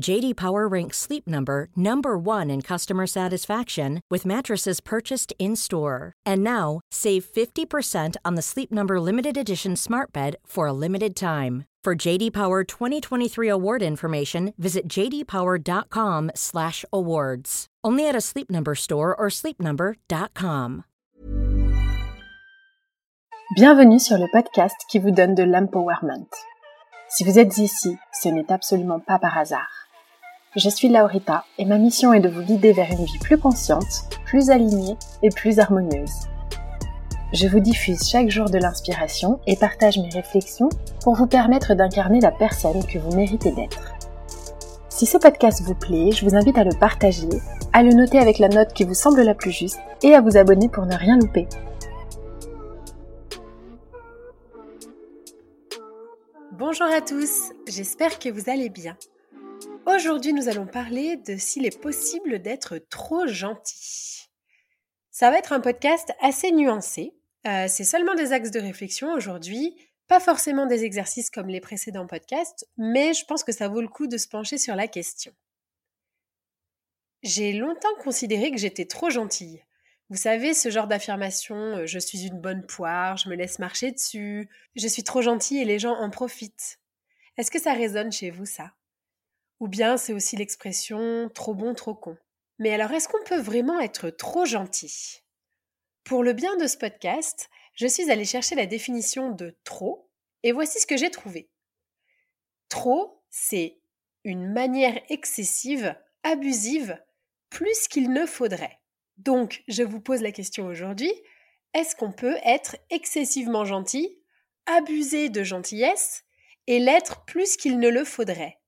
JD Power ranks Sleep Number number 1 in customer satisfaction with mattresses purchased in-store. And now, save 50% on the Sleep Number limited edition Smart Bed for a limited time. For JD Power 2023 award information, visit jdpower.com/awards. Only at a Sleep Number store or sleepnumber.com. Bienvenue sur le podcast qui vous donne de l'empowerment. Si vous êtes ici, ce n'est absolument pas par hasard. Je suis Laurita et ma mission est de vous guider vers une vie plus consciente, plus alignée et plus harmonieuse. Je vous diffuse chaque jour de l'inspiration et partage mes réflexions pour vous permettre d'incarner la personne que vous méritez d'être. Si ce podcast vous plaît, je vous invite à le partager, à le noter avec la note qui vous semble la plus juste et à vous abonner pour ne rien louper. Bonjour à tous, j'espère que vous allez bien. Aujourd'hui, nous allons parler de s'il est possible d'être trop gentil. Ça va être un podcast assez nuancé. Euh, c'est seulement des axes de réflexion aujourd'hui, pas forcément des exercices comme les précédents podcasts, mais je pense que ça vaut le coup de se pencher sur la question. J'ai longtemps considéré que j'étais trop gentille. Vous savez, ce genre d'affirmation euh, je suis une bonne poire, je me laisse marcher dessus, je suis trop gentille et les gens en profitent. Est-ce que ça résonne chez vous, ça? Ou bien c'est aussi l'expression trop bon, trop con. Mais alors, est-ce qu'on peut vraiment être trop gentil? Pour le bien de ce podcast, je suis allée chercher la définition de trop, et voici ce que j'ai trouvé. Trop, c'est une manière excessive, abusive, plus qu'il ne faudrait. Donc, je vous pose la question aujourd'hui, est-ce qu'on peut être excessivement gentil, abuser de gentillesse et l'être plus qu'il ne le faudrait?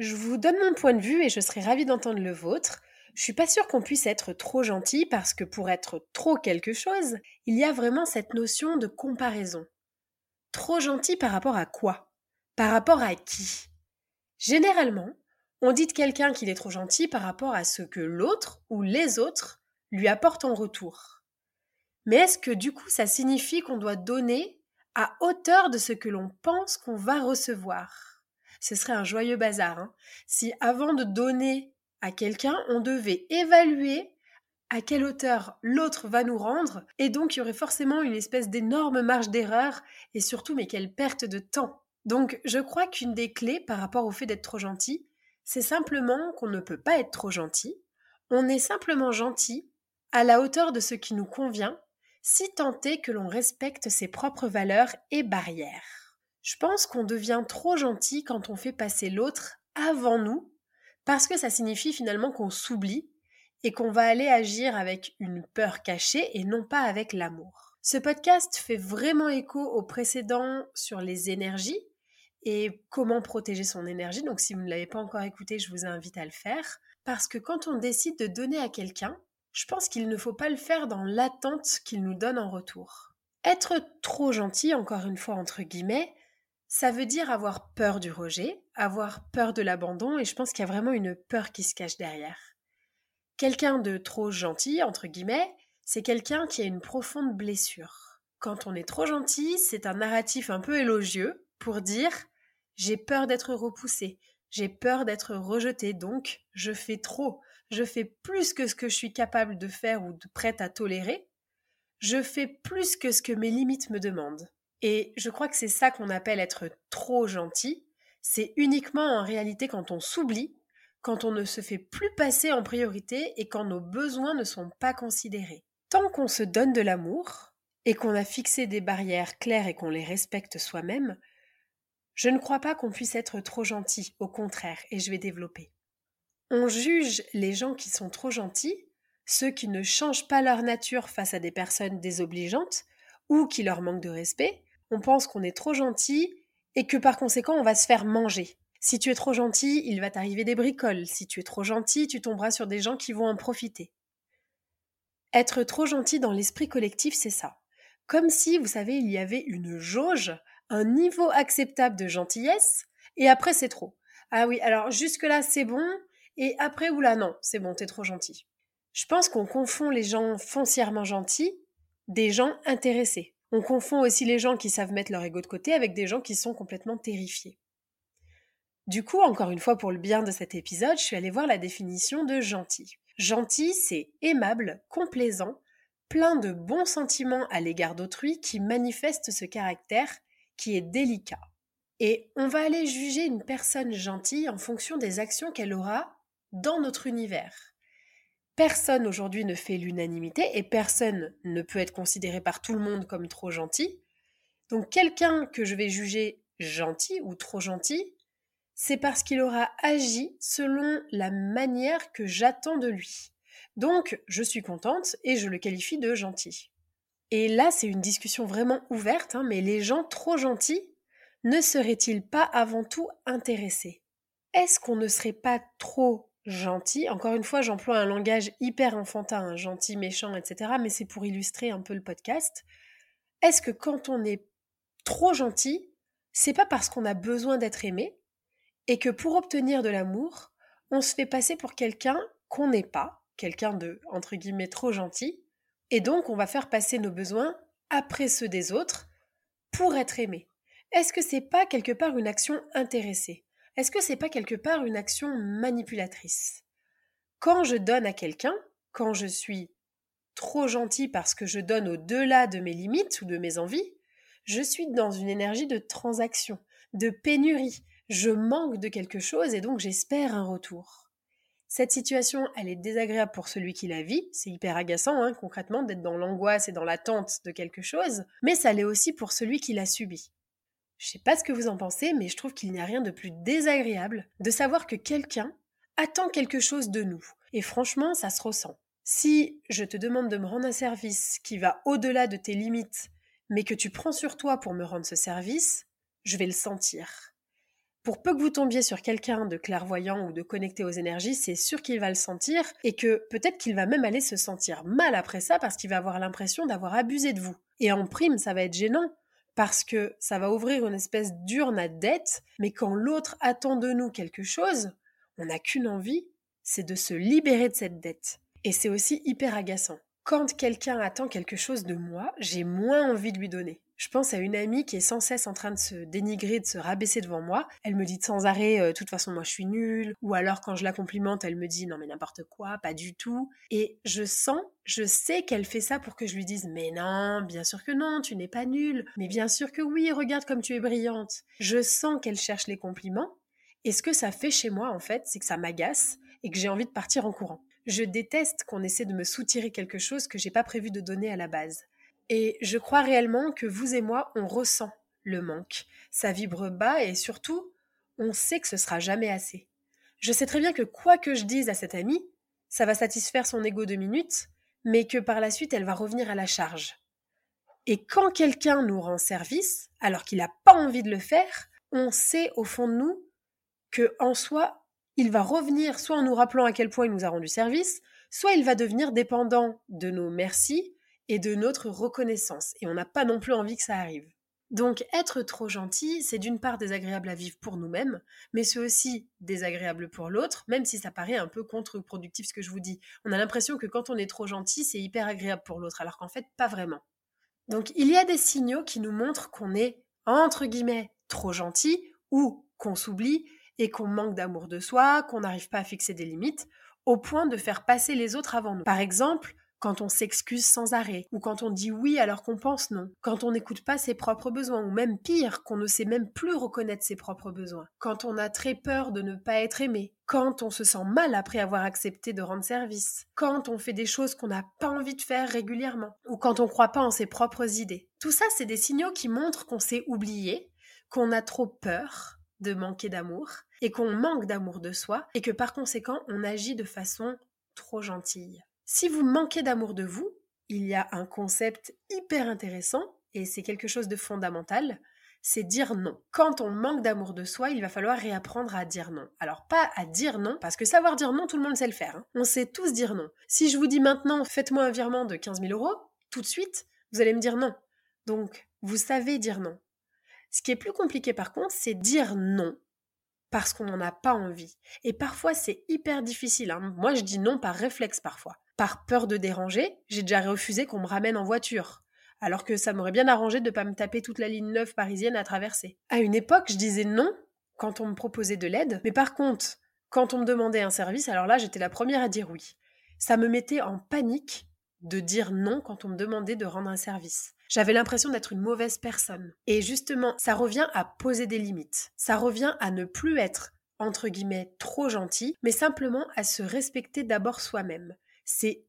Je vous donne mon point de vue et je serai ravie d'entendre le vôtre. Je suis pas sûre qu'on puisse être trop gentil parce que pour être trop quelque chose, il y a vraiment cette notion de comparaison. Trop gentil par rapport à quoi? Par rapport à qui? Généralement, on dit de quelqu'un qu'il est trop gentil par rapport à ce que l'autre ou les autres lui apporte en retour. Mais est-ce que du coup ça signifie qu'on doit donner à hauteur de ce que l'on pense qu'on va recevoir? Ce serait un joyeux bazar. Hein si avant de donner à quelqu'un, on devait évaluer à quelle hauteur l'autre va nous rendre, et donc il y aurait forcément une espèce d'énorme marge d'erreur, et surtout, mais quelle perte de temps. Donc je crois qu'une des clés par rapport au fait d'être trop gentil, c'est simplement qu'on ne peut pas être trop gentil, on est simplement gentil à la hauteur de ce qui nous convient, si tant est que l'on respecte ses propres valeurs et barrières. Je pense qu'on devient trop gentil quand on fait passer l'autre avant nous, parce que ça signifie finalement qu'on s'oublie et qu'on va aller agir avec une peur cachée et non pas avec l'amour. Ce podcast fait vraiment écho au précédent sur les énergies et comment protéger son énergie. Donc si vous ne l'avez pas encore écouté, je vous invite à le faire. Parce que quand on décide de donner à quelqu'un, je pense qu'il ne faut pas le faire dans l'attente qu'il nous donne en retour. Être trop gentil, encore une fois entre guillemets, ça veut dire avoir peur du rejet, avoir peur de l'abandon, et je pense qu'il y a vraiment une peur qui se cache derrière. Quelqu'un de trop gentil, entre guillemets, c'est quelqu'un qui a une profonde blessure. Quand on est trop gentil, c'est un narratif un peu élogieux pour dire j'ai peur d'être repoussé, j'ai peur d'être rejeté, donc je fais trop, je fais plus que ce que je suis capable de faire ou de prête à tolérer, je fais plus que ce que mes limites me demandent. Et je crois que c'est ça qu'on appelle être trop gentil, c'est uniquement en réalité quand on s'oublie, quand on ne se fait plus passer en priorité et quand nos besoins ne sont pas considérés. Tant qu'on se donne de l'amour et qu'on a fixé des barrières claires et qu'on les respecte soi-même, je ne crois pas qu'on puisse être trop gentil, au contraire, et je vais développer. On juge les gens qui sont trop gentils, ceux qui ne changent pas leur nature face à des personnes désobligeantes ou qui leur manquent de respect. On pense qu'on est trop gentil et que par conséquent on va se faire manger. Si tu es trop gentil, il va t'arriver des bricoles. Si tu es trop gentil, tu tomberas sur des gens qui vont en profiter. Être trop gentil dans l'esprit collectif, c'est ça. Comme si, vous savez, il y avait une jauge, un niveau acceptable de gentillesse, et après c'est trop. Ah oui, alors jusque-là c'est bon, et après, oula, non, c'est bon, t'es trop gentil. Je pense qu'on confond les gens foncièrement gentils des gens intéressés. On confond aussi les gens qui savent mettre leur ego de côté avec des gens qui sont complètement terrifiés. Du coup, encore une fois, pour le bien de cet épisode, je suis allée voir la définition de gentil. Gentil, c'est aimable, complaisant, plein de bons sentiments à l'égard d'autrui qui manifeste ce caractère qui est délicat. Et on va aller juger une personne gentille en fonction des actions qu'elle aura dans notre univers. Personne aujourd'hui ne fait l'unanimité et personne ne peut être considéré par tout le monde comme trop gentil. Donc quelqu'un que je vais juger gentil ou trop gentil, c'est parce qu'il aura agi selon la manière que j'attends de lui. Donc je suis contente et je le qualifie de gentil. Et là, c'est une discussion vraiment ouverte, hein, mais les gens trop gentils ne seraient-ils pas avant tout intéressés? Est-ce qu'on ne serait pas trop gentil. Encore une fois, j'emploie un langage hyper enfantin, gentil, méchant, etc. Mais c'est pour illustrer un peu le podcast. Est-ce que quand on est trop gentil, c'est pas parce qu'on a besoin d'être aimé et que pour obtenir de l'amour, on se fait passer pour quelqu'un qu'on n'est pas, quelqu'un de entre guillemets trop gentil, et donc on va faire passer nos besoins après ceux des autres pour être aimé? Est-ce que c'est pas quelque part une action intéressée? Est-ce que c'est pas quelque part une action manipulatrice? Quand je donne à quelqu'un, quand je suis trop gentil parce que je donne au-delà de mes limites ou de mes envies, je suis dans une énergie de transaction, de pénurie. Je manque de quelque chose et donc j'espère un retour. Cette situation, elle est désagréable pour celui qui la vit, c'est hyper agaçant hein, concrètement d'être dans l'angoisse et dans l'attente de quelque chose, mais ça l'est aussi pour celui qui l'a subi. Je sais pas ce que vous en pensez, mais je trouve qu'il n'y a rien de plus désagréable de savoir que quelqu'un attend quelque chose de nous. Et franchement, ça se ressent. Si je te demande de me rendre un service qui va au-delà de tes limites, mais que tu prends sur toi pour me rendre ce service, je vais le sentir. Pour peu que vous tombiez sur quelqu'un de clairvoyant ou de connecté aux énergies, c'est sûr qu'il va le sentir et que peut-être qu'il va même aller se sentir mal après ça parce qu'il va avoir l'impression d'avoir abusé de vous. Et en prime, ça va être gênant parce que ça va ouvrir une espèce d'urne à dette, mais quand l'autre attend de nous quelque chose, on n'a qu'une envie, c'est de se libérer de cette dette. Et c'est aussi hyper agaçant. Quand quelqu'un attend quelque chose de moi, j'ai moins envie de lui donner. Je pense à une amie qui est sans cesse en train de se dénigrer, de se rabaisser devant moi. Elle me dit sans arrêt, euh, de toute façon, moi je suis nulle. Ou alors quand je la complimente, elle me dit non mais n'importe quoi, pas du tout. Et je sens, je sais qu'elle fait ça pour que je lui dise mais non, bien sûr que non, tu n'es pas nulle. Mais bien sûr que oui, regarde comme tu es brillante. Je sens qu'elle cherche les compliments. Et ce que ça fait chez moi, en fait, c'est que ça m'agace et que j'ai envie de partir en courant. Je déteste qu'on essaie de me soutirer quelque chose que j'ai pas prévu de donner à la base. Et je crois réellement que vous et moi, on ressent le manque. Ça vibre bas et surtout, on sait que ce sera jamais assez. Je sais très bien que quoi que je dise à cette amie, ça va satisfaire son ego de minutes, mais que par la suite, elle va revenir à la charge. Et quand quelqu'un nous rend service, alors qu'il n'a pas envie de le faire, on sait au fond de nous que en soi, il va revenir soit en nous rappelant à quel point il nous a rendu service, soit il va devenir dépendant de nos merci et de notre reconnaissance. Et on n'a pas non plus envie que ça arrive. Donc être trop gentil, c'est d'une part désagréable à vivre pour nous-mêmes, mais c'est aussi désagréable pour l'autre, même si ça paraît un peu contre-productif ce que je vous dis. On a l'impression que quand on est trop gentil, c'est hyper agréable pour l'autre, alors qu'en fait, pas vraiment. Donc il y a des signaux qui nous montrent qu'on est, entre guillemets, trop gentil ou qu'on s'oublie et qu'on manque d'amour de soi, qu'on n'arrive pas à fixer des limites, au point de faire passer les autres avant nous. Par exemple, quand on s'excuse sans arrêt, ou quand on dit oui alors qu'on pense non, quand on n'écoute pas ses propres besoins, ou même pire, qu'on ne sait même plus reconnaître ses propres besoins, quand on a très peur de ne pas être aimé, quand on se sent mal après avoir accepté de rendre service, quand on fait des choses qu'on n'a pas envie de faire régulièrement, ou quand on ne croit pas en ses propres idées. Tout ça, c'est des signaux qui montrent qu'on s'est oublié, qu'on a trop peur de manquer d'amour, et qu'on manque d'amour de soi, et que par conséquent, on agit de façon trop gentille. Si vous manquez d'amour de vous, il y a un concept hyper intéressant, et c'est quelque chose de fondamental, c'est dire non. Quand on manque d'amour de soi, il va falloir réapprendre à dire non. Alors pas à dire non, parce que savoir dire non, tout le monde sait le faire. Hein. On sait tous dire non. Si je vous dis maintenant, faites-moi un virement de 15 000 euros, tout de suite, vous allez me dire non. Donc, vous savez dire non. Ce qui est plus compliqué par contre, c'est dire non parce qu'on n'en a pas envie. Et parfois, c'est hyper difficile. Hein. Moi, je dis non par réflexe parfois par peur de déranger, j'ai déjà refusé qu'on me ramène en voiture. Alors que ça m'aurait bien arrangé de ne pas me taper toute la ligne neuve parisienne à traverser. À une époque, je disais non quand on me proposait de l'aide, mais par contre, quand on me demandait un service, alors là, j'étais la première à dire oui. Ça me mettait en panique de dire non quand on me demandait de rendre un service. J'avais l'impression d'être une mauvaise personne. Et justement, ça revient à poser des limites. Ça revient à ne plus être, entre guillemets, trop gentil, mais simplement à se respecter d'abord soi-même. C'est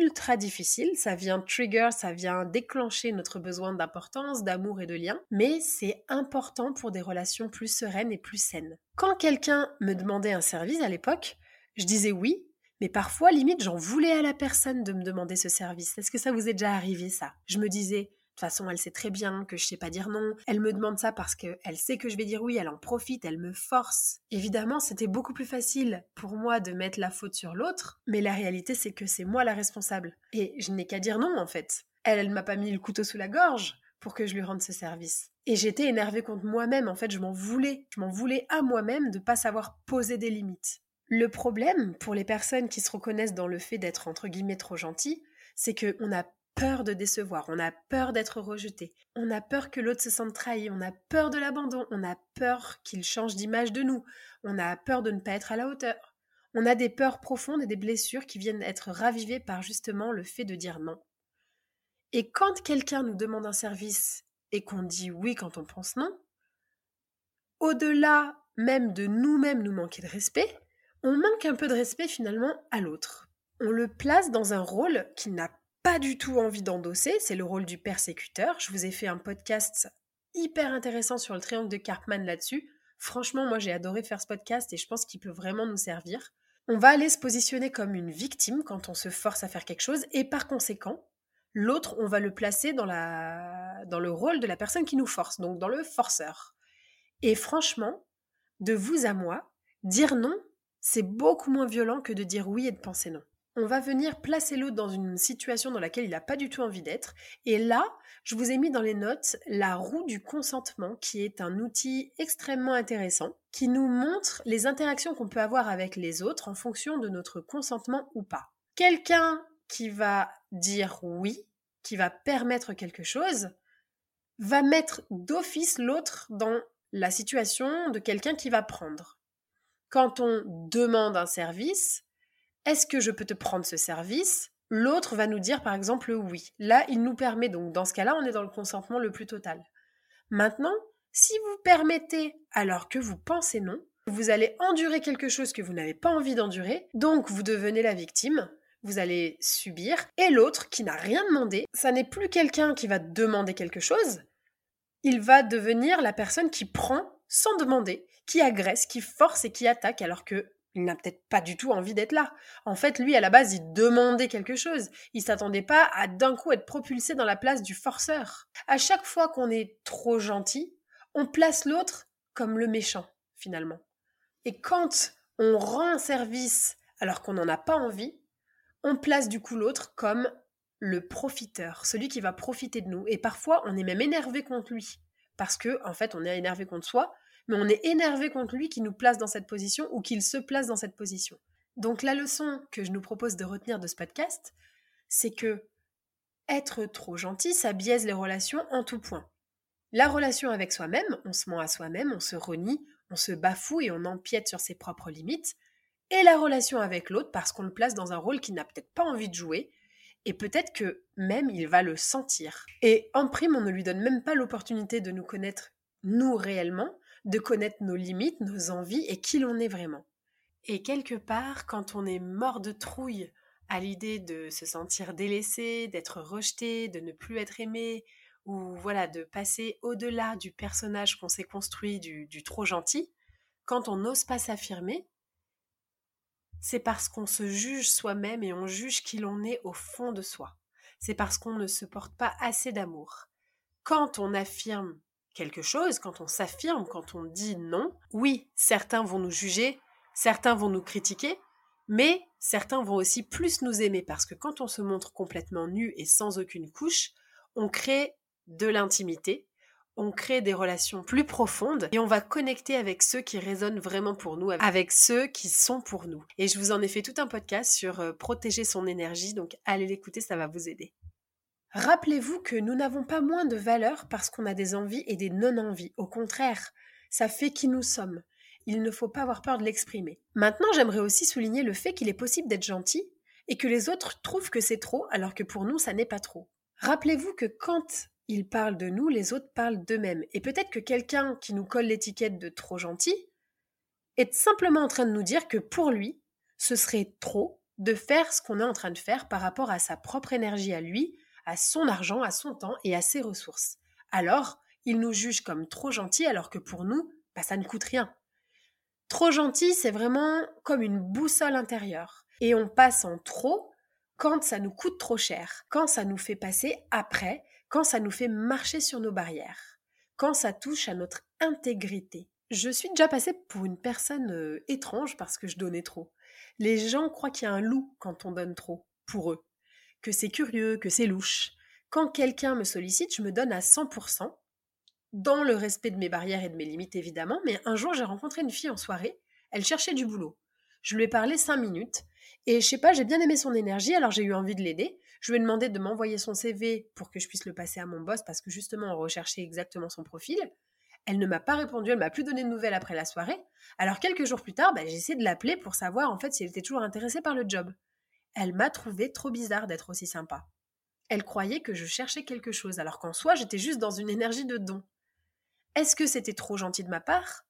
ultra difficile, ça vient trigger, ça vient déclencher notre besoin d'importance, d'amour et de lien, mais c'est important pour des relations plus sereines et plus saines. Quand quelqu'un me demandait un service à l'époque, je disais oui, mais parfois limite j'en voulais à la personne de me demander ce service. Est-ce que ça vous est déjà arrivé ça? Je me disais toute façon, elle sait très bien que je sais pas dire non. Elle me demande ça parce qu'elle sait que je vais dire oui, elle en profite, elle me force. Évidemment, c'était beaucoup plus facile pour moi de mettre la faute sur l'autre, mais la réalité c'est que c'est moi la responsable. Et je n'ai qu'à dire non en fait. Elle, elle m'a pas mis le couteau sous la gorge pour que je lui rende ce service. Et j'étais énervée contre moi-même, en fait, je m'en voulais. Je m'en voulais à moi-même de pas savoir poser des limites. Le problème, pour les personnes qui se reconnaissent dans le fait d'être entre guillemets trop gentil, c'est qu'on a peur de décevoir, on a peur d'être rejeté, on a peur que l'autre se sente trahi, on a peur de l'abandon, on a peur qu'il change d'image de nous, on a peur de ne pas être à la hauteur. On a des peurs profondes et des blessures qui viennent être ravivées par justement le fait de dire non. Et quand quelqu'un nous demande un service et qu'on dit oui quand on pense non, au-delà même de nous-mêmes nous manquer de respect, on manque un peu de respect finalement à l'autre. On le place dans un rôle qu'il n'a pas du tout envie d'endosser, c'est le rôle du persécuteur. Je vous ai fait un podcast hyper intéressant sur le triangle de Karpman là-dessus. Franchement, moi j'ai adoré faire ce podcast et je pense qu'il peut vraiment nous servir. On va aller se positionner comme une victime quand on se force à faire quelque chose et par conséquent, l'autre, on va le placer dans, la... dans le rôle de la personne qui nous force, donc dans le forceur. Et franchement, de vous à moi, dire non, c'est beaucoup moins violent que de dire oui et de penser non on va venir placer l'autre dans une situation dans laquelle il n'a pas du tout envie d'être. Et là, je vous ai mis dans les notes la roue du consentement, qui est un outil extrêmement intéressant, qui nous montre les interactions qu'on peut avoir avec les autres en fonction de notre consentement ou pas. Quelqu'un qui va dire oui, qui va permettre quelque chose, va mettre d'office l'autre dans la situation de quelqu'un qui va prendre. Quand on demande un service, est-ce que je peux te prendre ce service? L'autre va nous dire par exemple oui. Là, il nous permet donc, dans ce cas-là, on est dans le consentement le plus total. Maintenant, si vous permettez alors que vous pensez non, vous allez endurer quelque chose que vous n'avez pas envie d'endurer, donc vous devenez la victime, vous allez subir, et l'autre qui n'a rien demandé, ça n'est plus quelqu'un qui va demander quelque chose, il va devenir la personne qui prend sans demander, qui agresse, qui force et qui attaque alors que il n'a peut-être pas du tout envie d'être là. En fait, lui, à la base, il demandait quelque chose. Il s'attendait pas à d'un coup être propulsé dans la place du forceur. À chaque fois qu'on est trop gentil, on place l'autre comme le méchant, finalement. Et quand on rend un service alors qu'on n'en a pas envie, on place du coup l'autre comme le profiteur, celui qui va profiter de nous. Et parfois, on est même énervé contre lui. Parce que, en fait, on est énervé contre soi, mais on est énervé contre lui qui nous place dans cette position ou qu'il se place dans cette position. Donc la leçon que je nous propose de retenir de ce podcast, c'est que être trop gentil, ça biaise les relations en tout point. La relation avec soi-même, on se ment à soi-même, on se renie, on se bafoue et on empiète sur ses propres limites, et la relation avec l'autre parce qu'on le place dans un rôle qu'il n'a peut-être pas envie de jouer, et peut-être que même il va le sentir. Et en prime, on ne lui donne même pas l'opportunité de nous connaître, nous réellement, de connaître nos limites, nos envies et qui l'on est vraiment. Et quelque part, quand on est mort de trouille à l'idée de se sentir délaissé, d'être rejeté, de ne plus être aimé, ou voilà, de passer au-delà du personnage qu'on s'est construit, du, trop gentil, quand on n'ose pas s'affirmer, c'est parce qu'on se juge soi-même et on juge qui l'on est au fond de soi. C'est parce qu'on ne se porte pas assez d'amour. Quand on affirme quelque chose, quand on s'affirme, quand on dit non, oui, certains vont nous juger, certains vont nous critiquer, mais certains vont aussi plus nous aimer parce que quand on se montre complètement nu et sans aucune couche, on crée de l'intimité, on crée des relations plus profondes et on va connecter avec ceux qui résonnent vraiment pour nous, avec ceux qui sont pour nous. Et je vous en ai fait tout un podcast sur euh, protéger son énergie, donc allez l'écouter, ça va vous aider. Rappelez-vous que nous n'avons pas moins de valeur parce qu'on a des envies et des non-envies. Au contraire, ça fait qui nous sommes. Il ne faut pas avoir peur de l'exprimer. Maintenant, j'aimerais aussi souligner le fait qu'il est possible d'être gentil et que les autres trouvent que c'est trop alors que pour nous, ça n'est pas trop. Rappelez-vous que quand ils parlent de nous, les autres parlent d'eux-mêmes. Et peut-être que quelqu'un qui nous colle l'étiquette de trop gentil est simplement en train de nous dire que pour lui, ce serait trop de faire ce qu'on est en train de faire par rapport à sa propre énergie à lui, à son argent, à son temps et à ses ressources. Alors, il nous juge comme trop gentil alors que pour nous, bah, ça ne coûte rien. Trop gentil, c'est vraiment comme une boussole intérieure. Et on passe en trop quand ça nous coûte trop cher, quand ça nous fait passer après quand ça nous fait marcher sur nos barrières, quand ça touche à notre intégrité. Je suis déjà passée pour une personne euh, étrange parce que je donnais trop. Les gens croient qu'il y a un loup quand on donne trop, pour eux, que c'est curieux, que c'est louche. Quand quelqu'un me sollicite, je me donne à 100%, dans le respect de mes barrières et de mes limites évidemment, mais un jour j'ai rencontré une fille en soirée, elle cherchait du boulot. Je lui ai parlé 5 minutes, et je sais pas, j'ai bien aimé son énergie, alors j'ai eu envie de l'aider. Je lui ai demandé de m'envoyer son CV pour que je puisse le passer à mon boss parce que justement on recherchait exactement son profil. Elle ne m'a pas répondu, elle m'a plus donné de nouvelles après la soirée. Alors quelques jours plus tard, bah, j'ai essayé de l'appeler pour savoir en fait si elle était toujours intéressée par le job. Elle m'a trouvé trop bizarre d'être aussi sympa. Elle croyait que je cherchais quelque chose alors qu'en soi j'étais juste dans une énergie de don. Est-ce que c'était trop gentil de ma part?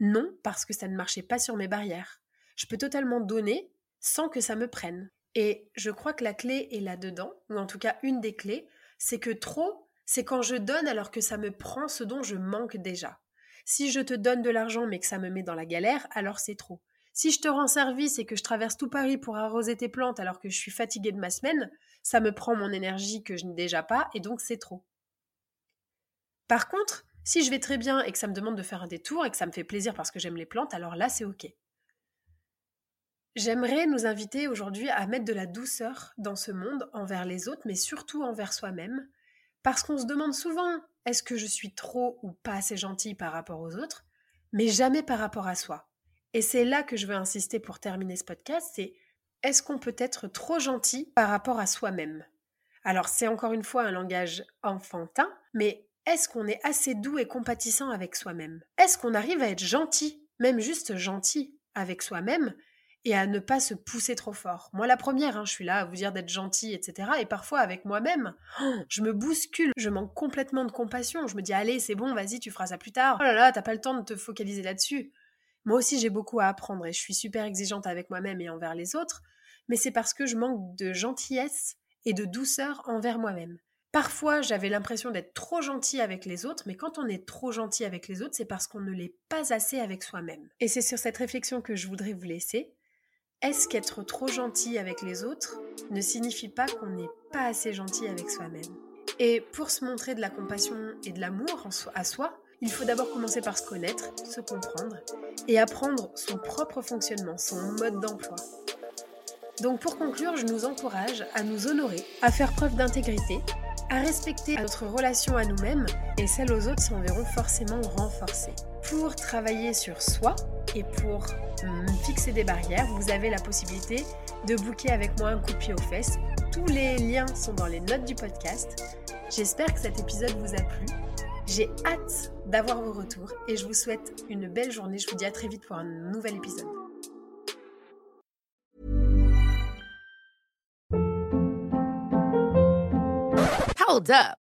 Non, parce que ça ne marchait pas sur mes barrières. Je peux totalement donner sans que ça me prenne. Et je crois que la clé est là-dedans, ou en tout cas une des clés, c'est que trop, c'est quand je donne alors que ça me prend ce dont je manque déjà. Si je te donne de l'argent mais que ça me met dans la galère, alors c'est trop. Si je te rends service et que je traverse tout Paris pour arroser tes plantes alors que je suis fatiguée de ma semaine, ça me prend mon énergie que je n'ai déjà pas et donc c'est trop. Par contre, si je vais très bien et que ça me demande de faire un détour et que ça me fait plaisir parce que j'aime les plantes, alors là c'est ok. J'aimerais nous inviter aujourd'hui à mettre de la douceur dans ce monde envers les autres, mais surtout envers soi-même, parce qu'on se demande souvent est-ce que je suis trop ou pas assez gentil par rapport aux autres, mais jamais par rapport à soi. Et c'est là que je veux insister pour terminer ce podcast, c'est est-ce qu'on peut être trop gentil par rapport à soi-même? Alors c'est encore une fois un langage enfantin, mais est-ce qu'on est assez doux et compatissant avec soi-même? Est-ce qu'on arrive à être gentil, même juste gentil avec soi-même, et à ne pas se pousser trop fort? Moi, la première, hein, je suis là à vous dire d'être gentil, etc. Et parfois, avec moi-même, je me bouscule, je manque complètement de compassion. Je me dis, allez, c'est bon, vas-y, tu feras ça plus tard. Oh là là, t'as pas le temps de te focaliser là-dessus. Moi aussi, j'ai beaucoup à apprendre et je suis super exigeante avec moi-même et envers les autres, mais c'est parce que je manque de gentillesse et de douceur envers moi-même. Parfois, j'avais l'impression d'être trop gentil avec les autres, mais quand on est trop gentil avec les autres, c'est parce qu'on ne l'est pas assez avec soi-même. Et c'est sur cette réflexion que je voudrais vous laisser. Est-ce qu'être trop gentil avec les autres ne signifie pas qu'on n'est pas assez gentil avec soi-même? Et pour se montrer de la compassion et de l'amour à soi, il faut d'abord commencer par se connaître, se comprendre et apprendre son propre fonctionnement, son mode d'emploi. Donc pour conclure, je nous encourage à nous honorer, à faire preuve d'intégrité, à respecter notre relation à nous-mêmes et celle aux autres s'en verront forcément renforcées. Pour travailler sur soi et pour fixer des barrières, vous avez la possibilité de booker avec moi un coup de pied aux fesses. Tous les liens sont dans les notes du podcast. J'espère que cet épisode vous a plu. J'ai hâte d'avoir vos retours et je vous souhaite une belle journée. Je vous dis à très vite pour un nouvel épisode. Hold up.